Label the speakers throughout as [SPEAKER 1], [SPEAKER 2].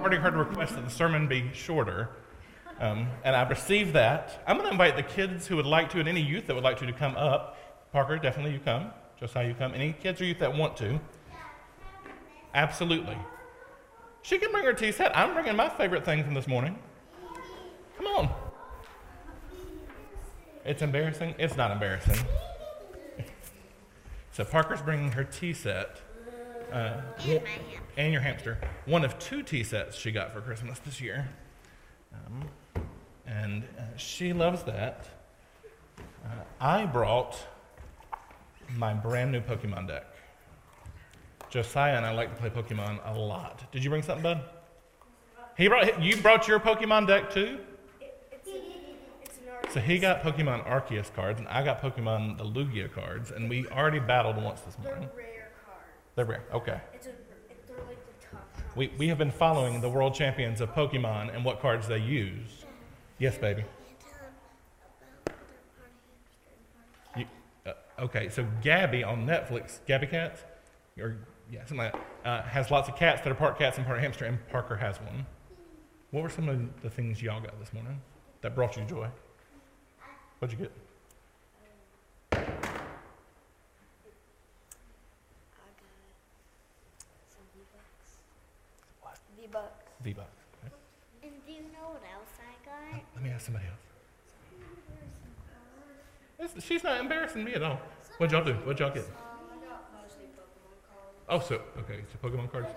[SPEAKER 1] Already heard a request that the sermon be shorter, um, and I've received that. I'm going to invite the kids who would like to, and any youth that would like to, to come up. Parker, definitely you come. Josiah, you come. Any kids or youth that want to. Absolutely. She can bring her tea set. I'm bringing my favorite thing from this morning. Come on. It's embarrassing. It's not embarrassing. so Parker's bringing her tea set. Uh, and, and, your hamster. One of two tea sets she got for Christmas this year. Um, and uh, she loves that. Uh, I brought my brand new Pokemon deck. Josiah and I like to play Pokemon a lot. Did you bring something, bud? He brought. You brought your Pokemon deck too. So he got Pokemon Arceus cards, and I got Pokemon the Lugia cards, and we already battled once this morning. They're rare. Okay. It's a, they're like the top. We, we have been following the world champions of Pokemon and what cards they use. Yes, baby. You, uh, okay, so Gabby on Netflix, Gabby Cats, or yeah, something like that, uh, has lots of cats that are part cats and part hamster, and Parker has one. What were some of the things y'all got this morning that brought you joy? What'd you get? V-Bucks.
[SPEAKER 2] Okay. And do you know what else I got?
[SPEAKER 1] Let me ask somebody else. It's, she's not embarrassing me at all. What'd y'all do? What'd y'all get? Oh, so, okay, so Pokemon cards?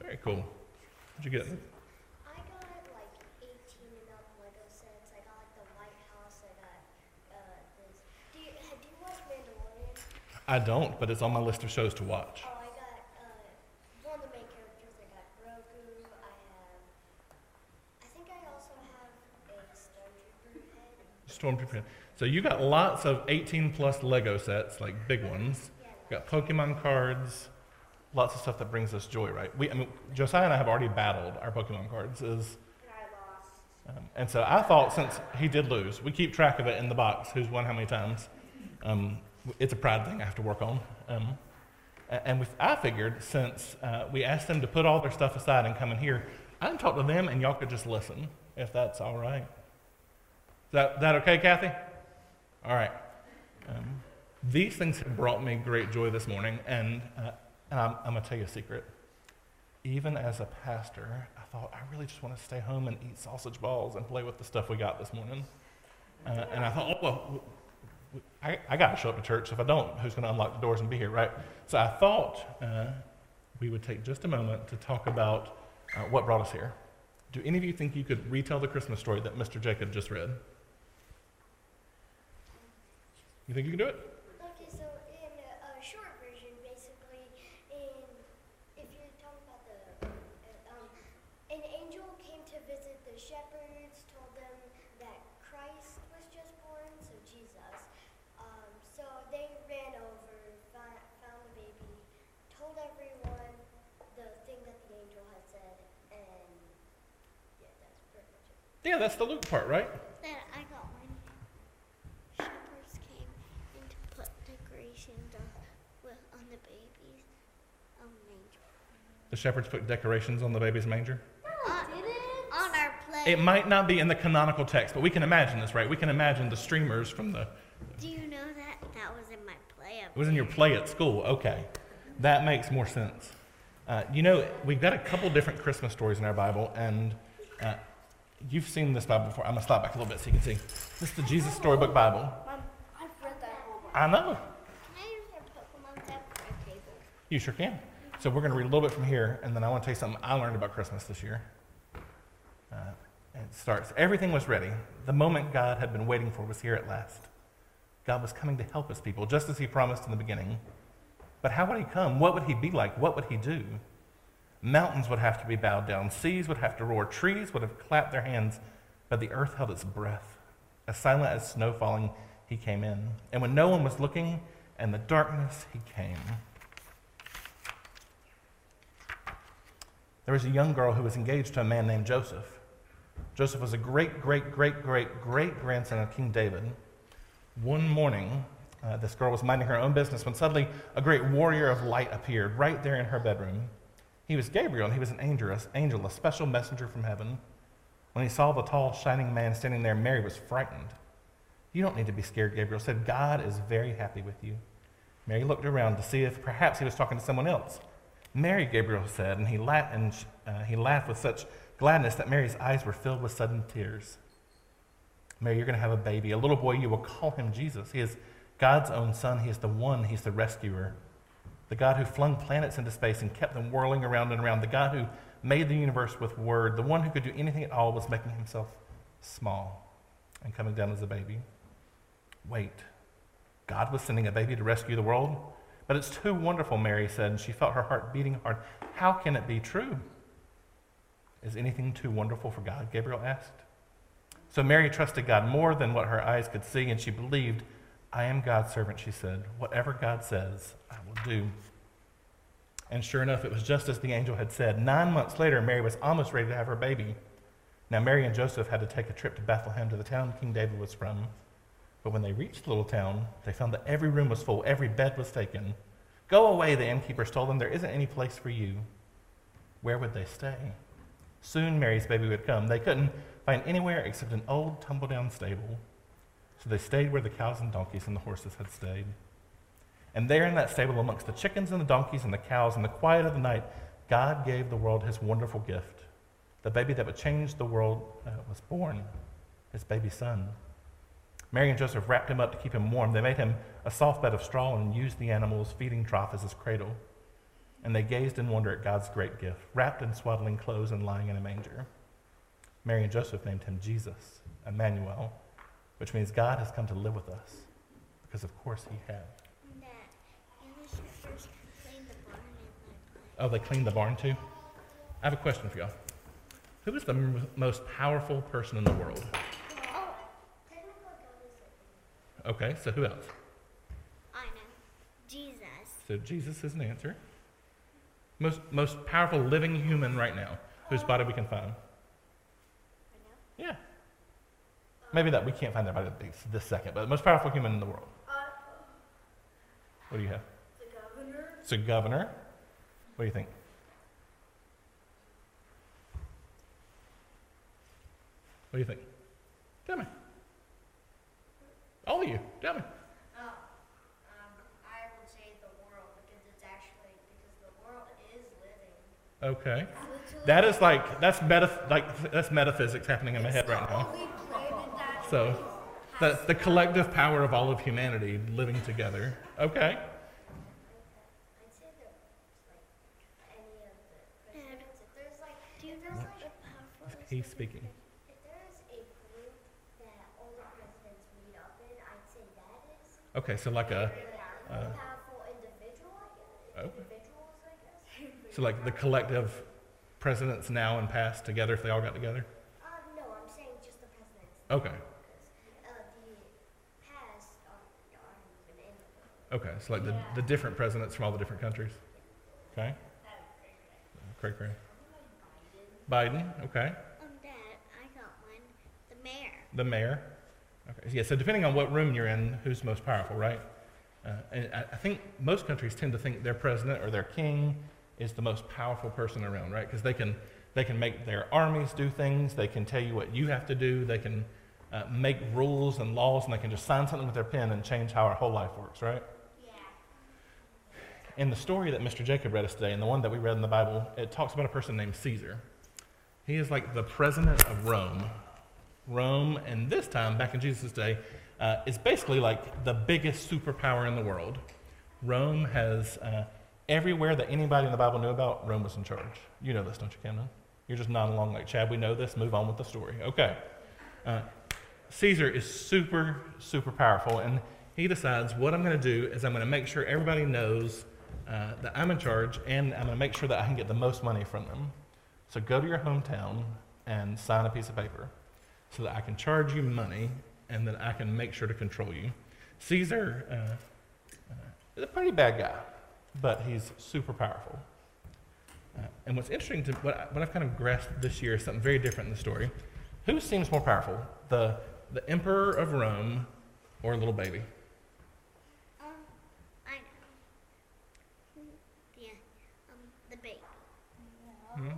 [SPEAKER 1] Very cool. What'd you get?
[SPEAKER 2] I got like 18 and up Lego sets. I got like the White House. I got uh, this. Do you, do you watch Mandalorian?
[SPEAKER 1] I don't, but it's on my list of shows to watch.
[SPEAKER 2] Oh,
[SPEAKER 1] Stormtrooper. So you got lots of 18 plus Lego sets, like big ones. You got Pokemon cards, lots of stuff that brings us joy, right? We, I mean, Josiah and I have already battled our Pokemon cards. Is, um, and so I thought since he did lose, we keep track of it in the box, who's won how many times. Um, it's a pride thing I have to work on. Um, and we, I figured since uh, we asked them to put all their stuff aside and come in here, I can talk to them and y'all could just listen, if that's all right that, that okay, Kathy? All right. Um, these things have brought me great joy this morning, and, uh, and I'm, I'm going to tell you a secret. Even as a pastor, I thought, I really just want to stay home and eat sausage balls and play with the stuff we got this morning. Uh, and I thought, oh, well, I, I got to show up to church. If I don't, who's going to unlock the doors and be here, right? So I thought uh, we would take just a moment to talk about uh, what brought us here. Do any of you think you could retell the Christmas story that Mr. Jacob just read? You think you can do it?
[SPEAKER 2] Okay, so in a, short version, basically, in if you're talking about the, uh, um, an angel came to visit the shepherds, told them that Christ was just born, so Jesus. Um, so they ran over, found, found the baby, told everyone the thing that the angel had said, and yeah, that's pretty much it.
[SPEAKER 1] Yeah, that's the Luke part, right? The shepherds put decorations on the baby's manger?
[SPEAKER 2] on our play.
[SPEAKER 1] It might not be in the canonical text, but we can imagine this, right? We can imagine the streamers from the.
[SPEAKER 2] Do you know that that was in my play?
[SPEAKER 1] It was in your play at school. Okay, that makes more sense. Uh, you know, we've got a couple different Christmas stories in our Bible, and uh, you've seen this Bible before. I'm gonna stop back a little bit so you can see. This is the Jesus Storybook Bible.
[SPEAKER 2] Mom, I've read that whole Bible.
[SPEAKER 1] I know.
[SPEAKER 2] Can I use your Pokemon deck for a table?
[SPEAKER 1] You sure can. So we're going to read a little bit from here, and then I want to tell you something I learned about Christmas this year. Uh, it starts Everything was ready. The moment God had been waiting for was here at last. God was coming to help his people, just as he promised in the beginning. But how would he come? What would he be like? What would he do? Mountains would have to be bowed down, seas would have to roar, trees would have clapped their hands, but the earth held its breath. As silent as snow falling, he came in. And when no one was looking, and the darkness, he came. There was a young girl who was engaged to a man named Joseph. Joseph was a great, great, great, great, great grandson of King David. One morning, uh, this girl was minding her own business when suddenly a great warrior of light appeared right there in her bedroom. He was Gabriel, and he was an angel, angel, a special messenger from heaven. When he saw the tall, shining man standing there, Mary was frightened. You don't need to be scared, Gabriel said. God is very happy with you. Mary looked around to see if perhaps he was talking to someone else. Mary, Gabriel said, and he, laughed, and, uh, he laughed with such gladness that Mary's eyes were filled with sudden tears. Mary, you're going to have a baby, a little boy. You will call him Jesus. He is God's own son. He is the one, He's the rescuer. The God who flung planets into space and kept them whirling around and around. The God who made the universe with word. The one who could do anything at all was making himself small and coming down as a baby. Wait, God was sending a baby to rescue the world? But it's too wonderful, Mary said, and she felt her heart beating hard. How can it be true? Is anything too wonderful for God? Gabriel asked. So Mary trusted God more than what her eyes could see, and she believed, I am God's servant, she said. Whatever God says, I will do. And sure enough, it was just as the angel had said. Nine months later, Mary was almost ready to have her baby. Now, Mary and Joseph had to take a trip to Bethlehem, to the town King David was from. But when they reached the little town, they found that every room was full, every bed was taken. Go away, the innkeepers told them. There isn't any place for you. Where would they stay? Soon Mary's baby would come. They couldn't find anywhere except an old tumble down stable. So they stayed where the cows and donkeys and the horses had stayed. And there in that stable, amongst the chickens and the donkeys and the cows, in the quiet of the night, God gave the world his wonderful gift. The baby that would change the world uh, was born, his baby son. Mary and Joseph wrapped him up to keep him warm. They made him a soft bed of straw and used the animal's feeding trough as his cradle. And they gazed in wonder at God's great gift, wrapped in swaddling clothes and lying in a manger. Mary and Joseph named him Jesus, Emmanuel, which means God has come to live with us, because of course he had. Oh, they cleaned the barn too? I have a question for y'all. Who is the m- most powerful person in the world? Okay, so who else?
[SPEAKER 2] I know. Jesus.
[SPEAKER 1] So Jesus is an answer. Most, most powerful living human right now, whose body we can find. Yeah. Maybe that we can't find that body this, this second, but the most powerful human in the world. Uh, what do you have?
[SPEAKER 2] The governor.
[SPEAKER 1] It's a governor. What do you think? What do you think? Tell me.
[SPEAKER 2] Is living.
[SPEAKER 1] Okay. That is like that's meta like that's metaphysics happening in my head right now.
[SPEAKER 2] Only planet that
[SPEAKER 1] So the the collective power of all of humanity living together. Okay.
[SPEAKER 2] I'd say the like any of the presidents. If there's like, do you there's like a powerful.
[SPEAKER 1] He's speaking.
[SPEAKER 2] If there's a group that all the presidents meet up in, I'd say that is
[SPEAKER 1] Okay, so like a Uh,
[SPEAKER 2] powerful individual. I guess.
[SPEAKER 1] Okay.
[SPEAKER 2] Individuals, I guess.
[SPEAKER 1] so like the collective presidents now and past together if they all got together.
[SPEAKER 2] Uh, no, I'm saying just the presidents.
[SPEAKER 1] Okay.
[SPEAKER 2] Because the past aren't even in the world.
[SPEAKER 1] Okay, so like the, the different presidents from all the different countries. Okay. Craig Craig. Biden. Okay.
[SPEAKER 2] Um, Dad, I got one. The mayor.
[SPEAKER 1] The mayor. Okay. Yeah. So depending on what room you're in, who's most powerful, right? Uh, and I, I think most countries tend to think their president or their king is the most powerful person around, right? Because they can they can make their armies do things. They can tell you what you have to do. They can uh, make rules and laws, and they can just sign something with their pen and change how our whole life works, right?
[SPEAKER 2] Yeah.
[SPEAKER 1] In the story that Mr. Jacob read us today, and the one that we read in the Bible, it talks about a person named Caesar. He is like the president of Rome. Rome, and this time, back in Jesus' day, uh, is basically like the biggest superpower in the world. Rome has uh, everywhere that anybody in the Bible knew about, Rome was in charge. You know this, don't you, Camden? You're just nodding along like, Chad, we know this, move on with the story. Okay. Uh, Caesar is super, super powerful, and he decides what I'm going to do is I'm going to make sure everybody knows uh, that I'm in charge and I'm going to make sure that I can get the most money from them. So go to your hometown and sign a piece of paper so that I can charge you money and that I can make sure to control you. Caesar uh, uh, is a pretty bad guy, but he's super powerful. Uh, and what's interesting to what, I, what I've kind of grasped this year is something very different in the story. Who seems more powerful, the, the emperor of Rome or a little baby?
[SPEAKER 2] Um, I know. Yeah, um, the baby.
[SPEAKER 1] Hmm?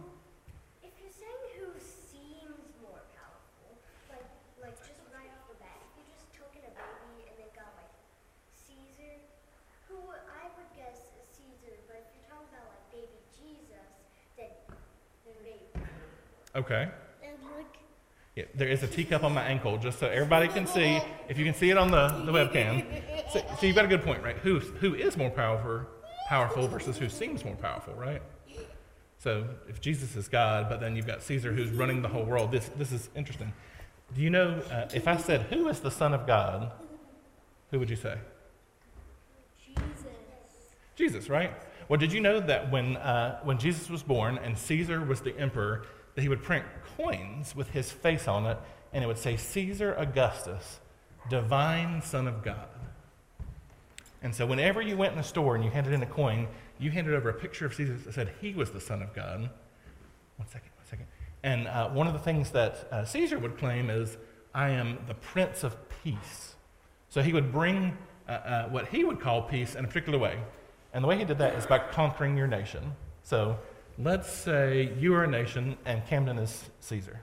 [SPEAKER 2] If you're saying who seems more powerful, like like just right off the bat, if you just took in a baby and then got like Caesar, who I would guess is Caesar, but if you're talking about like baby Jesus, then then baby.
[SPEAKER 1] Okay. Yeah, there is a teacup on my ankle, just so everybody can see. If you can see it on the, the webcam. So, so you've got a good point, right? Who, who is more powerful, powerful versus who seems more powerful, right? So if Jesus is God, but then you've got Caesar who's running the whole world, this, this is interesting. Do you know, uh, if I said, who is the Son of God, who would you say?
[SPEAKER 2] Jesus.
[SPEAKER 1] Jesus, right? Well, did you know that when, uh, when Jesus was born and Caesar was the emperor, that he would print coins with his face on it, and it would say, Caesar Augustus, divine Son of God. And so whenever you went in the store and you handed in a coin, you handed over a picture of Caesar that said he was the Son of God. One second, one second. And uh, one of the things that uh, Caesar would claim is, I am the Prince of Peace. So he would bring uh, uh, what he would call peace in a particular way. And the way he did that is by conquering your nation. So let's say you are a nation and Camden is Caesar.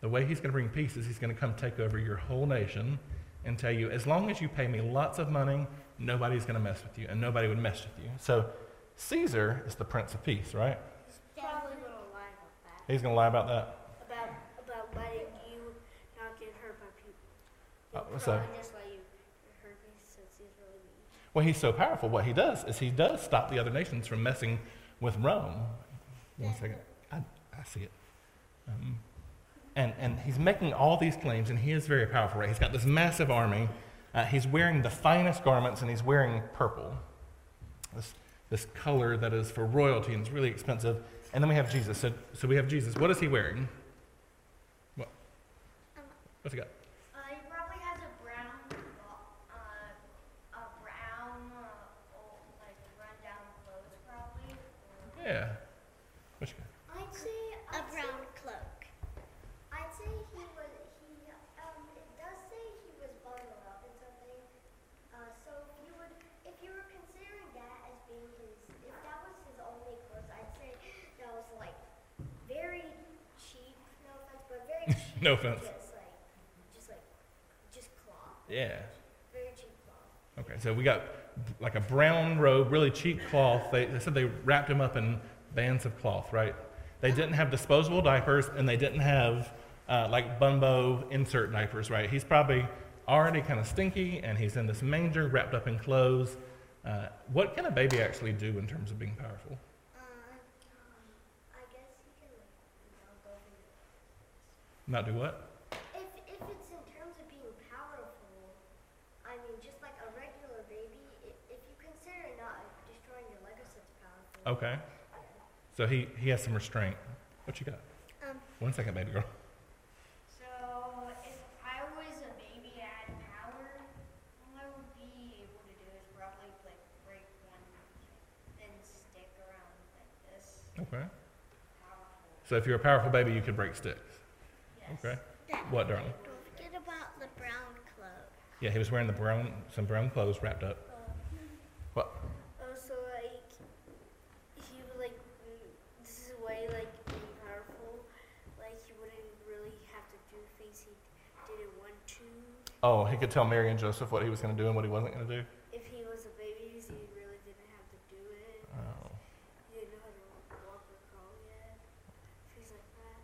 [SPEAKER 1] The way he's going to bring peace is he's going to come take over your whole nation and tell you, as long as you pay me lots of money, nobody's going to mess with you, and nobody would mess with you. So Caesar is the Prince of Peace, right?
[SPEAKER 2] He's Probably gonna lie about that.
[SPEAKER 1] He's going to lie about that.
[SPEAKER 2] About about letting you not get hurt by people.
[SPEAKER 1] Oh,
[SPEAKER 2] He'll
[SPEAKER 1] so-
[SPEAKER 2] probably just let you hurt me since he's really mean.
[SPEAKER 1] Well, he's so powerful. What he does is he does stop the other nations from messing with Rome. One second. I, I see it. Um, and, and he's making all these claims, and he is very powerful, right? He's got this massive army. Uh, he's wearing the finest garments, and he's wearing purple, this, this color that is for royalty, and it's really expensive. And then we have Jesus. So, so we have Jesus. What is he wearing? What? What's he got?
[SPEAKER 2] Uh, he probably has a brown, uh, a brown, uh, old, like rundown clothes, probably.
[SPEAKER 1] Yeah. You got?
[SPEAKER 2] I'd say a brown cloak. I'd say he was he. Um, it does say he was bundled up in something. Uh, so if you would, if you were considering that as being his, if that was his only clothes, I'd say that was like very cheap. No offense, but very cheap.
[SPEAKER 1] No offense.
[SPEAKER 2] Just like, just like, just cloth.
[SPEAKER 1] Yeah.
[SPEAKER 2] Very cheap cloth.
[SPEAKER 1] Okay, so we got like a brown robe, really cheap cloth. They, they said they wrapped him up in bands of cloth, right? They didn't have disposable diapers and they didn't have uh, like Bumbo insert diapers, right? He's probably already kind of stinky and he's in this manger wrapped up in clothes. Uh, what can a baby actually do in terms of being powerful?
[SPEAKER 2] Uh, I guess he can like, you know, go through
[SPEAKER 1] Not do what?
[SPEAKER 2] If, if it's in terms of being powerful, I mean, just like a regular baby, i- if you consider not destroying your Lego sets powerful.
[SPEAKER 1] Okay. So he, he has some restraint. What you got?
[SPEAKER 2] Um,
[SPEAKER 1] One second, baby girl.
[SPEAKER 3] So if I was a baby and had power, all I would be able to do is probably like break one thin stick around like this.
[SPEAKER 1] Okay.
[SPEAKER 3] Powerful.
[SPEAKER 1] So if you're a powerful baby, you could break sticks.
[SPEAKER 3] Yes.
[SPEAKER 1] Okay. What, darling?
[SPEAKER 2] don't forget about the brown cloak.
[SPEAKER 1] Yeah, he was wearing the brown, some brown clothes wrapped up. What?
[SPEAKER 2] Oh, so like, he would like, this is a way like being powerful. Like he wouldn't really have to do things he didn't want to.
[SPEAKER 1] Oh, he could tell Mary and Joseph what he was going to do and what he wasn't going to do.
[SPEAKER 2] If he was a baby, he really didn't have to do it.
[SPEAKER 1] Oh.
[SPEAKER 2] He didn't know how to walk or crawl yet. Things like that.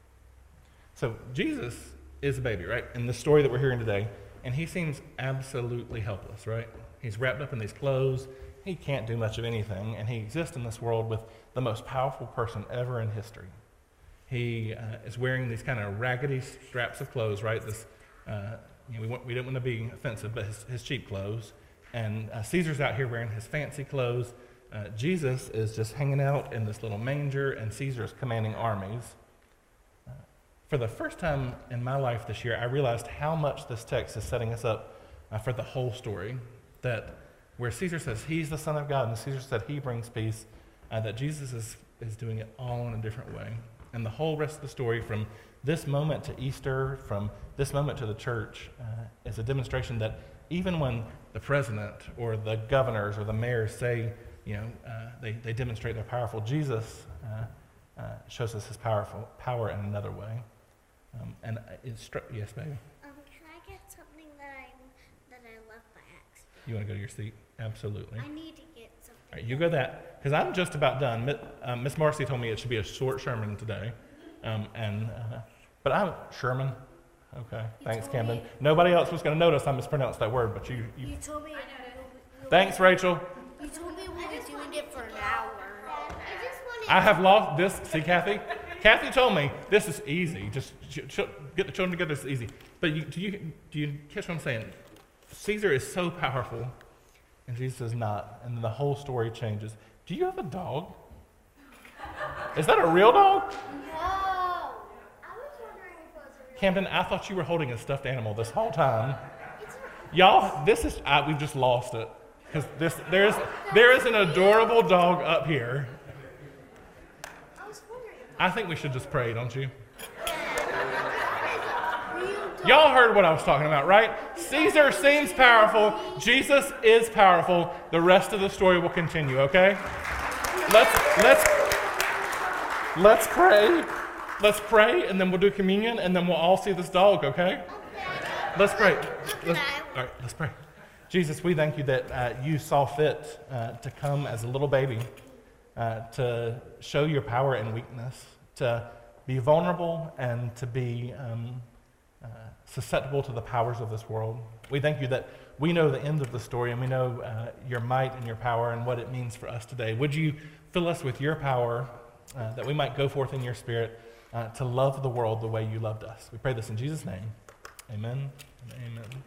[SPEAKER 1] So Jesus is a baby, right? In the story that we're hearing today, and he seems absolutely helpless, right? He's wrapped up in these clothes. He can't do much of anything, and he exists in this world with the most powerful person ever in history. He uh, is wearing these kind of raggedy straps of clothes, right? This uh, you know, we, want, we didn't want to be offensive, but his, his cheap clothes. And uh, Caesar's out here wearing his fancy clothes. Uh, Jesus is just hanging out in this little manger, and Caesar's commanding armies. Uh, for the first time in my life this year, I realized how much this text is setting us up uh, for the whole story. That where Caesar says he's the Son of God, and Caesar said he brings peace, uh, that Jesus is, is doing it all in a different way. And the whole rest of the story, from this moment to Easter, from this moment to the church, uh, is a demonstration that even when the president or the governors or the mayors say, you know, uh, they, they demonstrate they're powerful, Jesus uh, uh, shows us his powerful power in another way. Um, and it's yes, baby.
[SPEAKER 2] Um, can I get something that I that I left by accident?
[SPEAKER 1] You want to go to your seat? Absolutely.
[SPEAKER 2] I need to get something.
[SPEAKER 1] All right, you go that, because I'm just about done. Mi- um, Miss Marcy told me it should be a short sermon today. Um, and, uh, but I'm, Sherman, okay, thanks,
[SPEAKER 2] told
[SPEAKER 1] Camden.
[SPEAKER 2] me-
[SPEAKER 1] Nobody else was going to notice I mispronounced that word, but you, you
[SPEAKER 2] You told me.
[SPEAKER 1] thanks, Rachel.
[SPEAKER 2] You told me we were doing it for an hour. I just wanted.
[SPEAKER 1] I have lost this. See, Kathy? Kathy told me this is easy. Just ch- ch- get the children together. It's easy. But you, do you do you catch what I'm saying? Caesar is so powerful, and Jesus is not, and then the whole story changes. Do you have a dog? Is that a real dog?
[SPEAKER 2] no. I was wondering if it was a real.
[SPEAKER 1] Camden, I thought you were holding a stuffed animal this whole time. Y'all, this is I, we've just lost it because this there's there is an adorable dog up here.
[SPEAKER 2] I was wondering.
[SPEAKER 1] I think we should just pray, don't you? Y'all heard what I was talking about, right? Caesar seems powerful. Jesus is powerful. The rest of the story will continue, okay? Let's let's let's pray. Let's pray and then we'll do communion and then we'll all see this dog, okay? Let's pray. Let's, all right, let's pray. Jesus, we thank you that uh, you saw fit uh, to come as a little baby, uh, to show your power and weakness, to be vulnerable and to be um, uh, susceptible to the powers of this world. We thank you that we know the end of the story and we know uh, your might and your power and what it means for us today. Would you fill us with your power uh, that we might go forth in your spirit uh, to love the world the way you loved us? We pray this in Jesus' name. Amen amen.